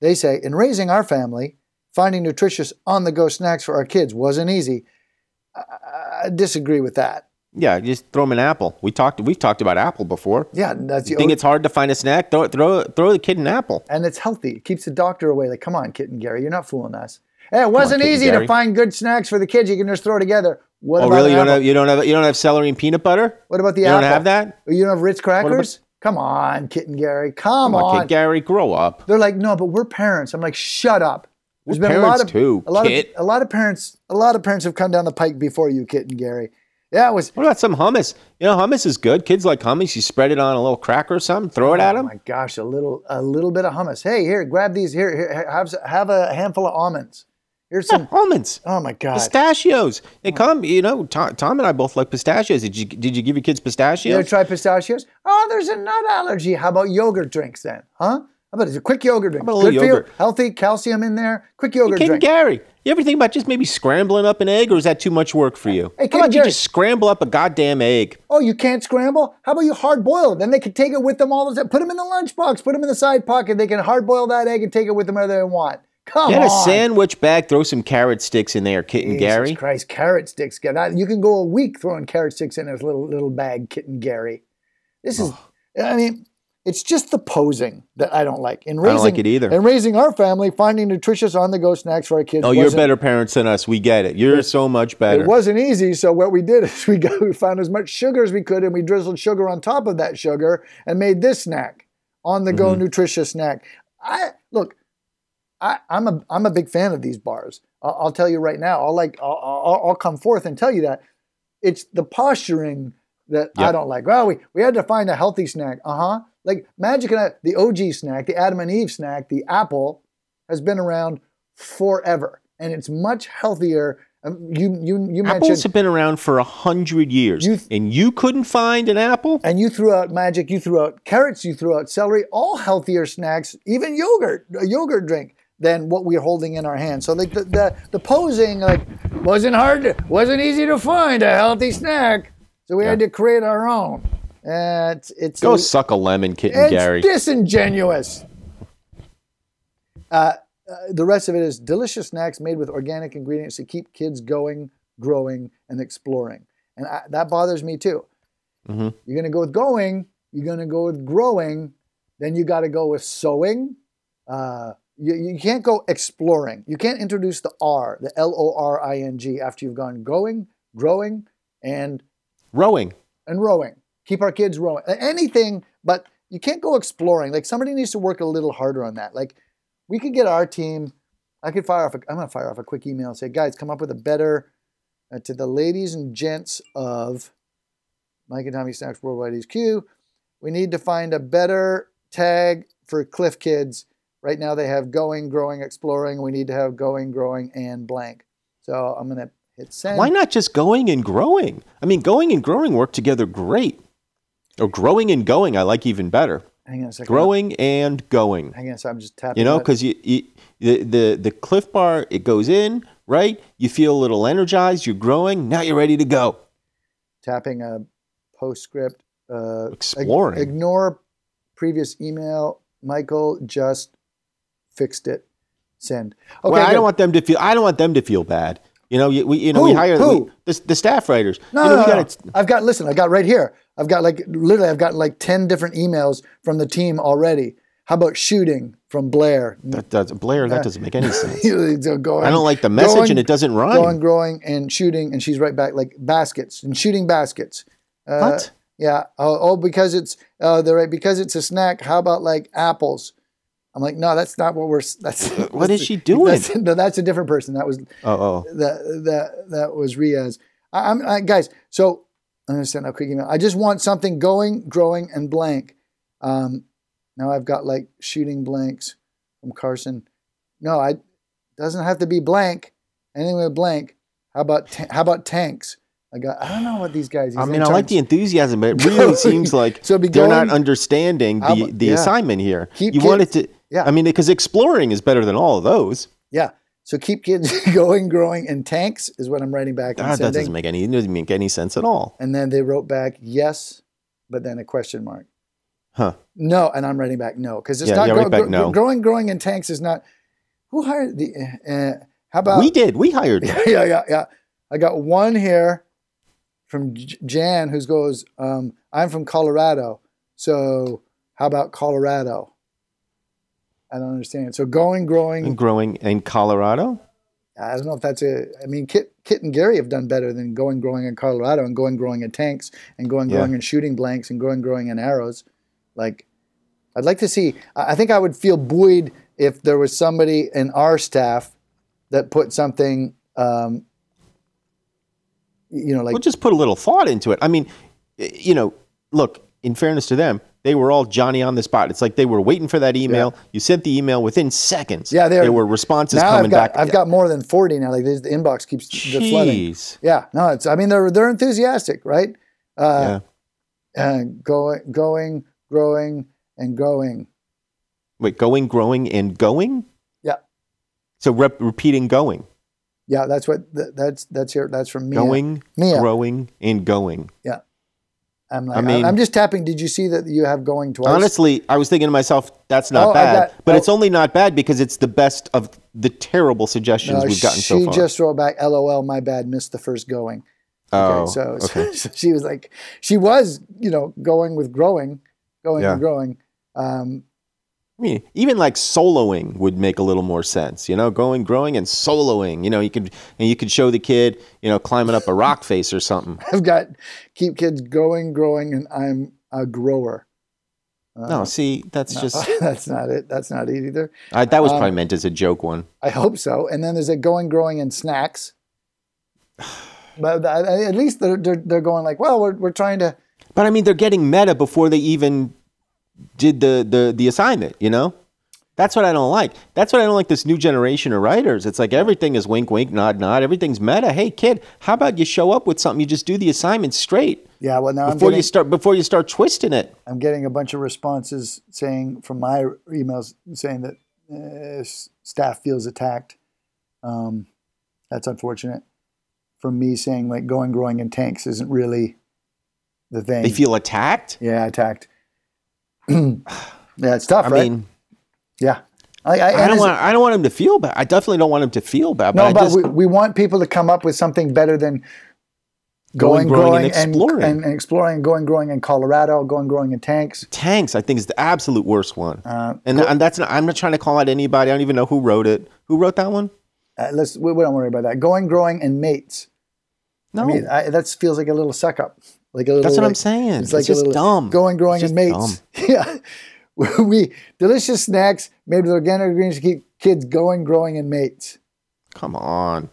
they say, in raising our family, finding nutritious on-the-go snacks for our kids wasn't easy. I disagree with that. Yeah, just throw them an apple. We talked. We've talked about apple before. Yeah, that's You think it's hard to find a snack? Throw throw throw the kid an apple. and it's healthy. It keeps the doctor away. Like, come on, Kit and Gary, you're not fooling us. Hey, it wasn't Kit and easy to find good snacks for the kids. You can just throw together. What Oh, about really? You don't have you don't have you don't have celery and peanut butter? What about the apple? You apple? don't have that? You don't have Ritz about- crackers? Come on, Kit and Gary. Come, Come on, on. kid, Gary, grow up. They're like, no, but we're parents. I'm like, shut up. There's We're been a lot of too, a lot Kit. of a lot of parents a lot of parents have come down the pike before you, Kit and Gary. Yeah, it was. What about some hummus? You know, hummus is good. Kids like hummus. You spread it on a little cracker or something. Throw it at oh them. Oh my gosh, a little a little bit of hummus. Hey, here, grab these. Here, here have have a handful of almonds. Here's some. Almonds. Oh my god. Pistachios. They oh. come, you know, Tom, Tom and I both like pistachios. Did you did you give your kids You ever try pistachios? Oh, there's a nut allergy. How about yogurt drinks then? Huh? About a quick yogurt drink? How about a little Good for you. yogurt? Healthy, calcium in there. Quick yogurt Kid and drink. Gary, you ever think about just maybe scrambling up an egg, or is that too much work for you? Hey, How about you just scramble up a goddamn egg? Oh, you can't scramble? How about you hard boil it? Then they can take it with them all the time. Put them in the lunchbox. Put them in the side pocket. They can hard boil that egg and take it with them wherever they want. Come on. Get on. a sandwich bag, throw some carrot sticks in there, Kit and Jesus Gary. Christ, carrot sticks. You can go a week throwing carrot sticks in a little little bag, Kit and Gary. This is, oh. I mean, it's just the posing that I don't like. Don't raising, like it either. In raising our family, finding nutritious on-the-go snacks for our kids. Oh, you're better parents than us. We get it. You're so much better. It wasn't easy, so what we did is we got we found as much sugar as we could, and we drizzled sugar on top of that sugar and made this snack, on the Mm-hmm. go nutritious snack. I look, I, I'm a I'm a big fan of these bars. I'll, I'll tell you right now. I'll like I'll, I'll, I'll come forth and tell you that it's the posturing that I don't like. Well, we we had to find a healthy snack. Uh huh. Like Magic and I, the OG snack, the Adam and Eve snack, the apple has been around forever, and it's much healthier. Um, you you you Apples mentioned have been around for a hundred years, You th- and you couldn't find an apple. and you threw out magic, you threw out carrots, you threw out celery, all healthier snacks, even yogurt, a yogurt drink than what we're holding in our hands. So like the the, the posing like wasn't hard, to, wasn't easy to find a healthy snack. So we had to create our own. Uh, it's it's Go suck a lemon, Kit and it's Gary. disingenuous. Uh, uh, the rest of it is delicious snacks made with organic ingredients to keep kids going, growing, and exploring. And I, that bothers me too. Mhm. You're going to go with going, you're going to go with growing, then you got to go with sowing. Uh, you, you can't go exploring. You can't introduce the R, the L O R I N G, after you've gone going, growing, and Rowing. and rowing. Keep our kids rowing. Anything, but you can't go exploring. Like somebody needs to work a little harder on that. Like we could get our team. I could fire off. A, I'm gonna fire off a quick email and say, guys, come up with a better uh, to the ladies and gents of Mike and Tommy Snacks Worldwide HQ. We need to find a better tag for Clif Kids. Right now they have going, growing, exploring. We need to have going, growing, and blank. So I'm gonna hit send. Why not just going and growing? I mean, going and growing work together great. Or growing and going, I like even better. Hang on a second. Growing and going. Hang on, a second. I'm just tapping. You know, because you, you the, the the Clif Bar it goes in right. You feel a little energized. You're growing. Now you're ready to go. tapping a postscript. Uh, Exploring. ignore previous email. Michael just fixed it. Send. Okay, well, I good. don't want them to feel. I don't want them to feel bad. You know, we you know we hire Who? we, the, the staff writers. No, you know, no, no, gotta- no. I've got. Listen, I got right here. I've got like literally. I've got like ten different emails from the team already. How about shooting from Blair? That does Blair. That doesn't make any sense. Going- I don't like the message, and it doesn't rhyme. Going, growing, and shooting, and she's right back like baskets and shooting baskets. Uh, What? Yeah. Oh, oh, because it's uh, they're right because it's a snack. How about like apples? I'm like, no, that's not what we're. That's What that's is she doing? That's, no, that's a different person. That was Oh, oh. that that that was Riaz. I, I'm I, guys. So I'm gonna send a quick email. I just want something going, growing, and blank. Um, now I've got like shooting blanks from Carson. No, I doesn't have to be blank. Anything with blank. How about ta- how about tanks? I got. I don't know what these guys. I mean, I like the enthusiasm, but it really seems like So be they're not understanding the, the yeah. assignment here. Keep you kid- want it to, yeah. I mean, because exploring is better than all of those. Yeah. So keep kids going, growing, and tanks is what I'm writing back and Ah, that doesn't make any doesn't make any sense at all. and then they wrote back yes, but then a question mark. Huh? No, and I'm writing back no because it's Yeah, not yeah, grow- back grow- no. growing. Growing in tanks is not. Who hired the? Uh, how about we did. We hired. them. yeah, yeah, yeah. I got one here from J- Jan who goes, um, "I'm from Colorado, so how about Colorado?" I don't understand. So going, growing. and growing in Colorado. I don't know if that's a. I mean, Kit, Kit and Gary have done better than going growing in Colorado and going growing in tanks and going Yeah. growing in shooting blanks and going growing in arrows. Like, I'd like to see. I I think I would feel buoyed if there was somebody in our staff that put something. Um, you know, like We'll just put a little thought into it. I mean, you know, look. In fairness to them, they were all Johnny on the spot. It's like they were waiting for that email. You sent the email within seconds. Yeah, there were responses now coming I've got back. I've got more than forty now. Like the inbox keeps the flooding. Yeah, no, it's. I mean, they're they're enthusiastic, right? Uh, yeah. uh, going, going, growing, and growing. Wait, going, growing, and going. Yeah. So rep- repeating, going, Yeah, that's what th- that's that's here. That's from Mia. going, Mia. growing, and going. I'm like, I mean- I'm just tapping. Did you see that you have going twice? Honestly, I was thinking to myself, that's not Oh, bad. got- but oh. it's only not bad because it's the best of the terrible suggestions No, we've gotten so far. She just wrote back, "LOL, my bad, missed the first going." oh, Okay, so, okay. so she was like, she was, you know, going with growing, going Yeah. and growing. Um, I mean, even like soloing would make a little more sense, you know, going, growing, and soloing. You know, you could and you could show the kid, you know, climbing up a rock face or something. I've got keep kids going, growing, and I'm a grower. Uh, No, see, that's just that's not it. That's not it either. I, that was Um, probably meant as a joke one. I hope so. And then there's a going, growing, and snacks. But at least they're, they're, they're going like, well, we're, we're trying to. But I mean, they're getting meta before they even did the the the assignment. You know, that's what I don't like. That's what I don't like. This new generation of writers. It's like everything is wink, wink, nod, nod. Everything's meta. Hey, kid, how about you show up with something? You just do the assignment straight Yeah, well, now I'm before getting, you start before you start twisting it. I'm getting a bunch of responses saying from my emails saying that uh, staff feels attacked. Um, that's unfortunate. From me saying like going, growing in tanks isn't really the thing. They feel attacked. yeah, attacked. yeah, it's tough, I right? mean, yeah. I, I, I don't want. I don't want him to feel bad. I definitely don't want him to feel bad. But No, I but just, we, we want people to come up with something better than Going, going, growing, growing, and and, exploring. and, and exploring, going, growing in Colorado, going, growing in tanks. tanks. I think is the absolute worst one. Uh, and, and that's not. I'm not trying to call out anybody. I don't even know who wrote it. Who wrote that one? uh, let's we, we don't worry about that. Going, growing, and mates. No, I mean, that feels like a little suck up. Like a little. That's what I'm saying. It's It's like a just little dumb. Going, growing, It's and just mates. Yeah, we delicious snacks made with organic ingredients to keep kids going, growing, and mates. come on.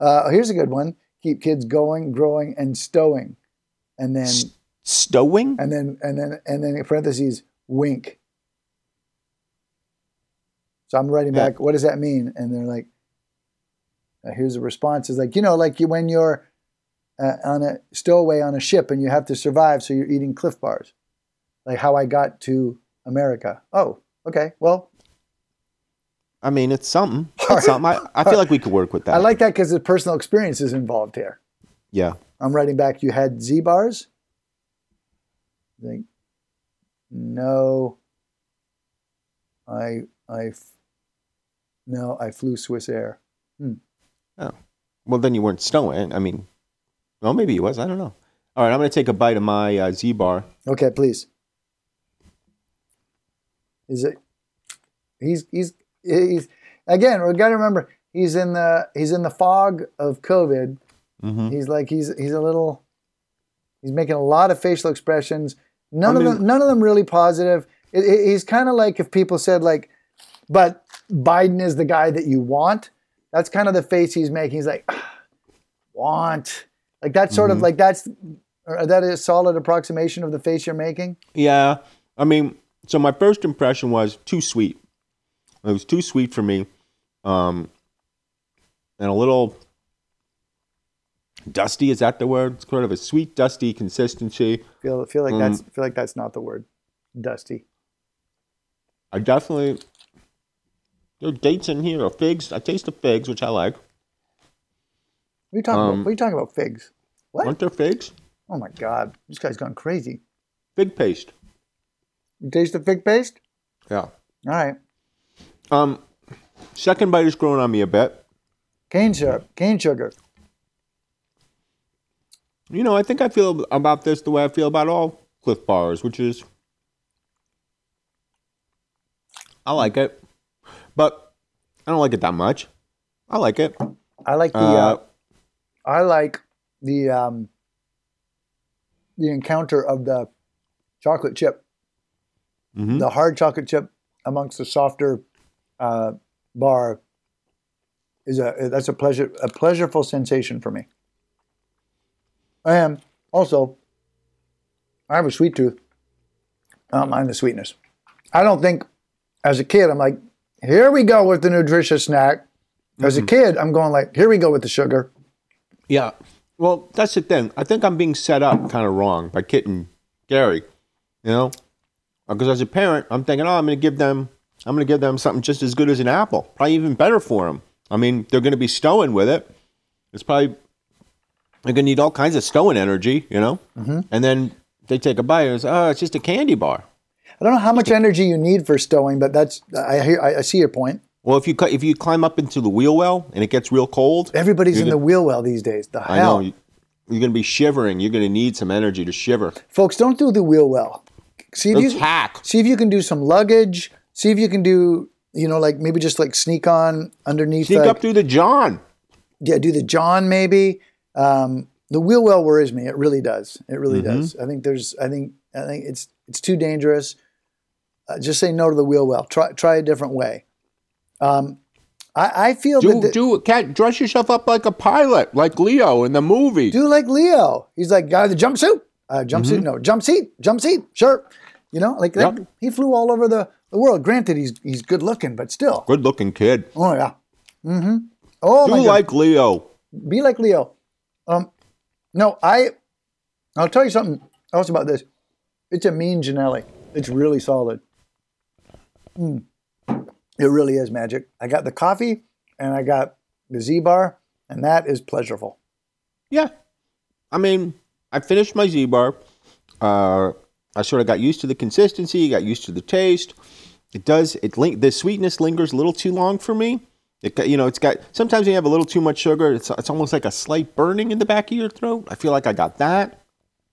Uh, here's a good one: keep kids going, growing, and stowing, and then S- stowing. and then and then and then in parentheses wink. So I'm writing Yeah. back, what does that mean? And they're like, uh, here's a response: is like you know, like you when you're uh, on a stowaway on a ship and you have to survive, so you're eating Clif Bars, like how I got to America. Oh, okay, well, I mean, it's something. It's something. I, I feel like we could work with that. I like that because the personal experience is involved here. Yeah. I'm writing back. You had Z bars. I think, no. I I no. I flew Swiss Air. Hmm. Oh, well, then you weren't stowing. I mean, well, maybe he was. I don't know. All right, I'm going to take a bite of my uh, Z bar. Okay, please. Is it? He's he's he's again. We got to remember he's in the he's in the fog of COVID. Mhm. He's like he's he's a little. He's making a lot of facial expressions. None I of them none of them really positive. It, it- he's kind of like if people said like, but Biden is the guy that you want. That's kind of the face he's making. He's like, "Ah, want like that's sort of like that's that is a solid approximation of the face you're making. Yeah. I mean, so my first impression was too sweet. It was too sweet for me. Um, and a little dusty, is that the word? It's sort of a sweet, dusty consistency. Feel feel like Mm. that's feel like that's not the word. Dusty. I definitely there are dates in here or figs. I taste the figs, which I like. What are you talking Um, about? What are you talking about? Figs. What? Aren't there figs? Oh my god, this guy's gone crazy. Fig paste. You taste the fig paste? Yeah. All right. Um, second bite is growing on me a bit. Cane syrup, cane sugar. You know, I think I feel about this the way I feel about all Clif bars, which is I like it, but I don't like it that much. I like it. I like the. Uh, Uh, I like the um, the encounter of the chocolate chip, mhm. the hard chocolate chip amongst the softer uh, bar. Is a that's a pleasure a pleasureful sensation for me. And also, I have a sweet tooth. I don't mind the sweetness. I don't think, as a kid, I'm like, here we go with the nutritious snack. As a kid, I'm going like, here we go with the sugar. Yeah. Well, that's the thing. I think I'm being set up kind of wrong by Kit and Gary. You know, because as a parent, I'm thinking, oh, I'm going to give them, I'm going to give them something just as good as an apple, probably even better for them. I mean, they're going to be stowing with it. It's probably they're going to need all kinds of stowing energy, you know. Mm-hmm. And then they take a bite and it's, oh, it's just a candy bar. I don't know how much energy you need for stowing, but that's I hear I, I see your point. Well, if you if you climb up into the wheel well and it gets real cold, Everybody's in the gonna- wheel well these days. The I hell, know you- you're going to be shivering. You're going to need some energy to shiver. folks, don't do the wheel well. See if It's you hack. see if you can do some luggage. See if you can do you know like maybe just like sneak on underneath. Sneak like, up through the John. yeah, do the John maybe. Um, the wheel well worries me. It really does. It really Mm-hmm. does. I think there's. I think. I think it's it's too dangerous. Uh, just say no to the wheel well. Try try a different way. Um, I, I feel that Do the- do cat dress yourself up like a pilot, like Leo in the movie. do like Leo. He's like guy the jumpsuit. Uh, jumpsuit, no jump seat, jump seat, sure. You know, like that. Mm-hmm. He flew all over the, the world. Granted, he's he's good looking, but still. Good looking kid. Oh yeah. Mm-hmm. Oh do my God. like Leo. be like Leo. Um, no, I. I'll tell you something else about this. It's a mean Janelli. It's really solid. Mm. It really is magic. I got the coffee and I got the Z bar, and that is pleasurable. Yeah. I mean, I finished my Z bar. Uh, I sort of got used to the consistency, got used to the taste. It does it link the sweetness lingers a little too long for me. It you know, it's got sometimes you have a little too much sugar, it's it's almost like a slight burning in the back of your throat. I feel like I got that.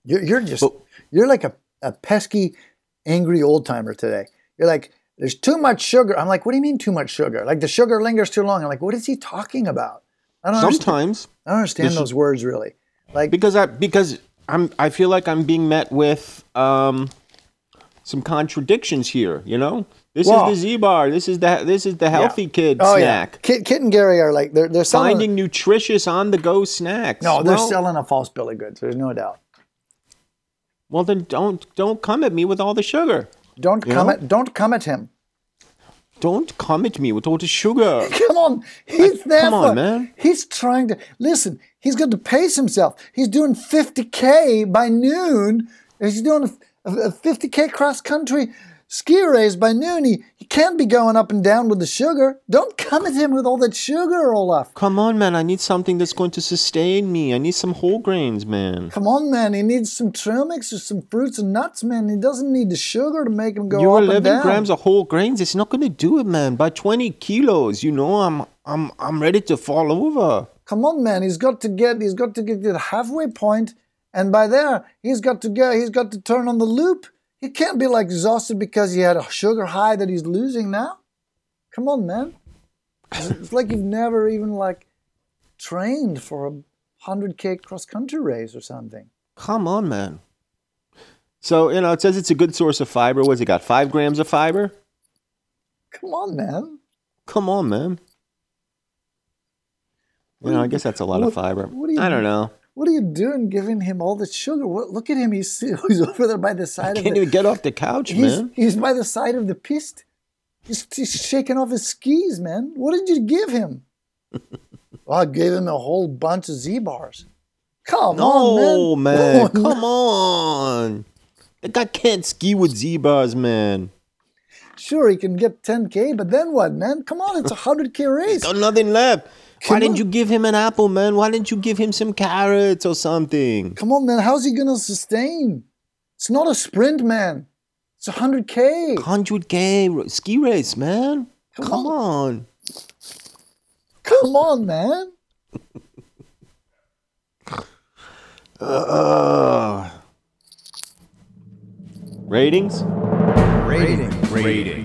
You're, you're just But- you're like a, a pesky, angry old timer today. You're like, there's too much sugar. I'm like, what do you mean too much sugar? Like the sugar lingers too long. I'm like, what is he talking about? I don't understand. Sometimes I don't understand those words really. Like because I because I'm I feel like I'm being met with um some contradictions here, you know? This Well- is the Z bar. This is the this is the healthy kid oh snack. yeah, Kit, Kit and Gary are like they're they're selling. Finding nutritious on the go snacks. no, they're Well- selling a false bill of goods. There's no doubt. Well, then don't don't come at me with all the sugar. Don't You come know? at don't come at him. Don't come at me with all the sugar. Come on, he's there come on, man. He's trying to listen. He's got to pace himself. He's doing 50k by noon. He's doing a, a 50k cross country ski race by noon. He, he can't be going up and down with the sugar. Don't come at him with all that sugar, Olaf. Come on, man. I need something that's going to sustain me. I need some whole grains, man. Come on, man. He needs some trail mix or some fruits and nuts, man. He doesn't need the sugar to make him go Your up and 11 down. grams of whole grains, it's not going to do it, man. By 20 kilos, you know, I'm I'm I'm ready to fall over. Come on, man. He's got to get. He's got to get to the halfway point, and by there, he's got to go. He's got to turn on the loop. He can't be like exhausted because he had a sugar high that he's losing now. Come on, man. It's, like you've never even like trained for a hundred k cross country race or something. Come on, man. So you know, it says it's a good source of fiber. What's it got? Five grams of fiber. Come on, man. Come on, man. You know, I guess that's a lot What- of fiber. what do you I don't know. What are you doing giving him all the sugar? What, look at him. He's, he's over there by the side of Can't the, even get off the couch, he's, man. he's by the side of the piste. He's, he's shaking off his skis, man. What did you give him? well, I gave him a whole bunch of Z bars. Come No, on, man. man. Oh, Come on. The guy can't ski with Z-bars, man. Sure, he can get 10K, but then what, man? Come on, it's a 100K race. Got nothing left. Come Why didn't on. you give him an apple, man? Why didn't you give him some carrots or something? Come on, man. How's he going to sustain? It's not a sprint, man. It's a 100K. 100k ski race, man. Come Come on. Come on, man. Uh, ratings? Ratings. Ratings.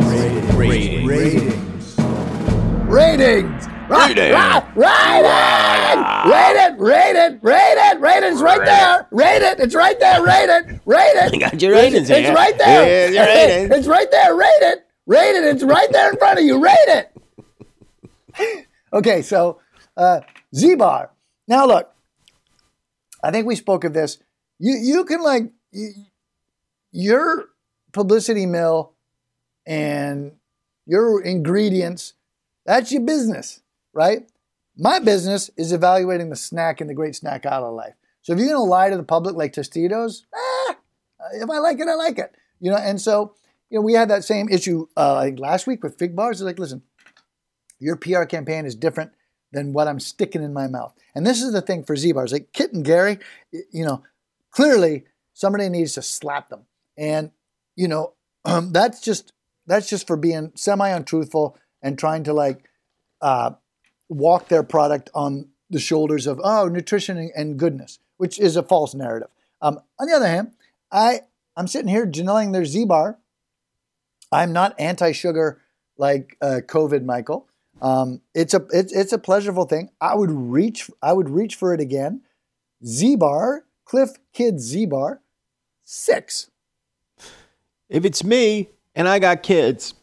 Ratings. Ratings. Ratings. Ra- Rating. ra- Rating. Rate it. Rate it. Rate it. It. It's right there. Rate it. It's right there. Rate it. Rate got your ratings It's right there. Ratings. It's right there. Rate it. Rate. It's right there in front of you. Rate it. okay, so uh, Z bar. Now look, I think we spoke of this. You you can like you, your publicity mill and your ingredients. That's your business, right? My business is evaluating the snack and the great snack out of life. So if you're gonna lie to the public like Tostitos, ah, if I like it, I like it. You know, and so you know we had that same issue uh, like last week with fig bars. It's like, listen, your PR campaign is different than what I'm sticking in my mouth. And this is the thing for Z bars. Like Kit and Gary, you know, clearly somebody needs to slap them. And you know, um, that's just that's just for being semi untruthful and trying to like uh, walk their product on the shoulders of oh nutrition and, goodness, which is a false narrative. Um, on the other hand, I I'm sitting here janelling their Z bar. I'm not anti-sugar like uh, COVID, Michael. Um, it's a it's, it's a pleasurable thing. I would reach I would reach for it again. Z bar, Clif Kid Z bar, six. If it's me and I got kids,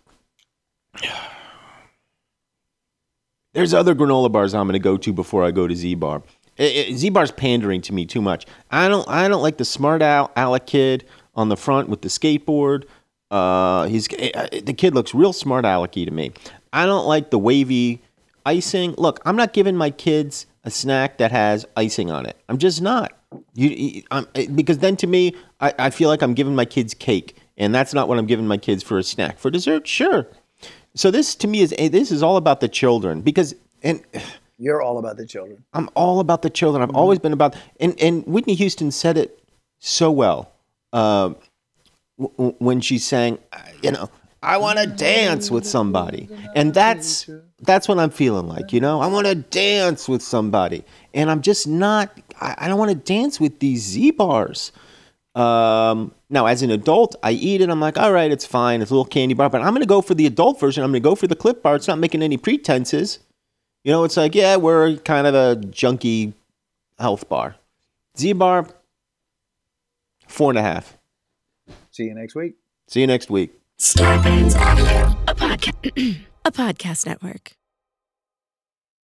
there's other granola bars I'm going to go to before I go to Z Bar. Eh, eh, Z Bar's pandering to me too much. I don't. I don't like the smart Al- Alec kid on the front with the skateboard. Uh, he's eh, the kid looks real smart alecky to me. I don't like the wavy icing. Look, I'm not giving my kids a snack that has icing on it. I'm just not. You I'm, because then to me, I, I feel like I'm giving my kids cake, and that's not what I'm giving my kids for a snack. For dessert, sure. So this to me is eh, this is all about the children because and You're all about the children. I'm all about the children. I've always been about and and Whitney Houston said it so well uh, w- w- when she sang, you know, I want to dance with somebody, and that's that's what I'm feeling like. You know, I want to dance with somebody, and I'm just not. I, I don't want to dance with these Z bars. Um, now, as an adult, I eat it. I'm like, all right, it's fine. It's a little candy bar, but I'm going to go for the adult version. I'm going to go for the Clif bar. It's not making any pretenses. You know, it's like, yeah, we're kind of a junky health bar. Z bar, four and a half. See you next week. See you next week. Starburns Audio. a podcast, a podcast network.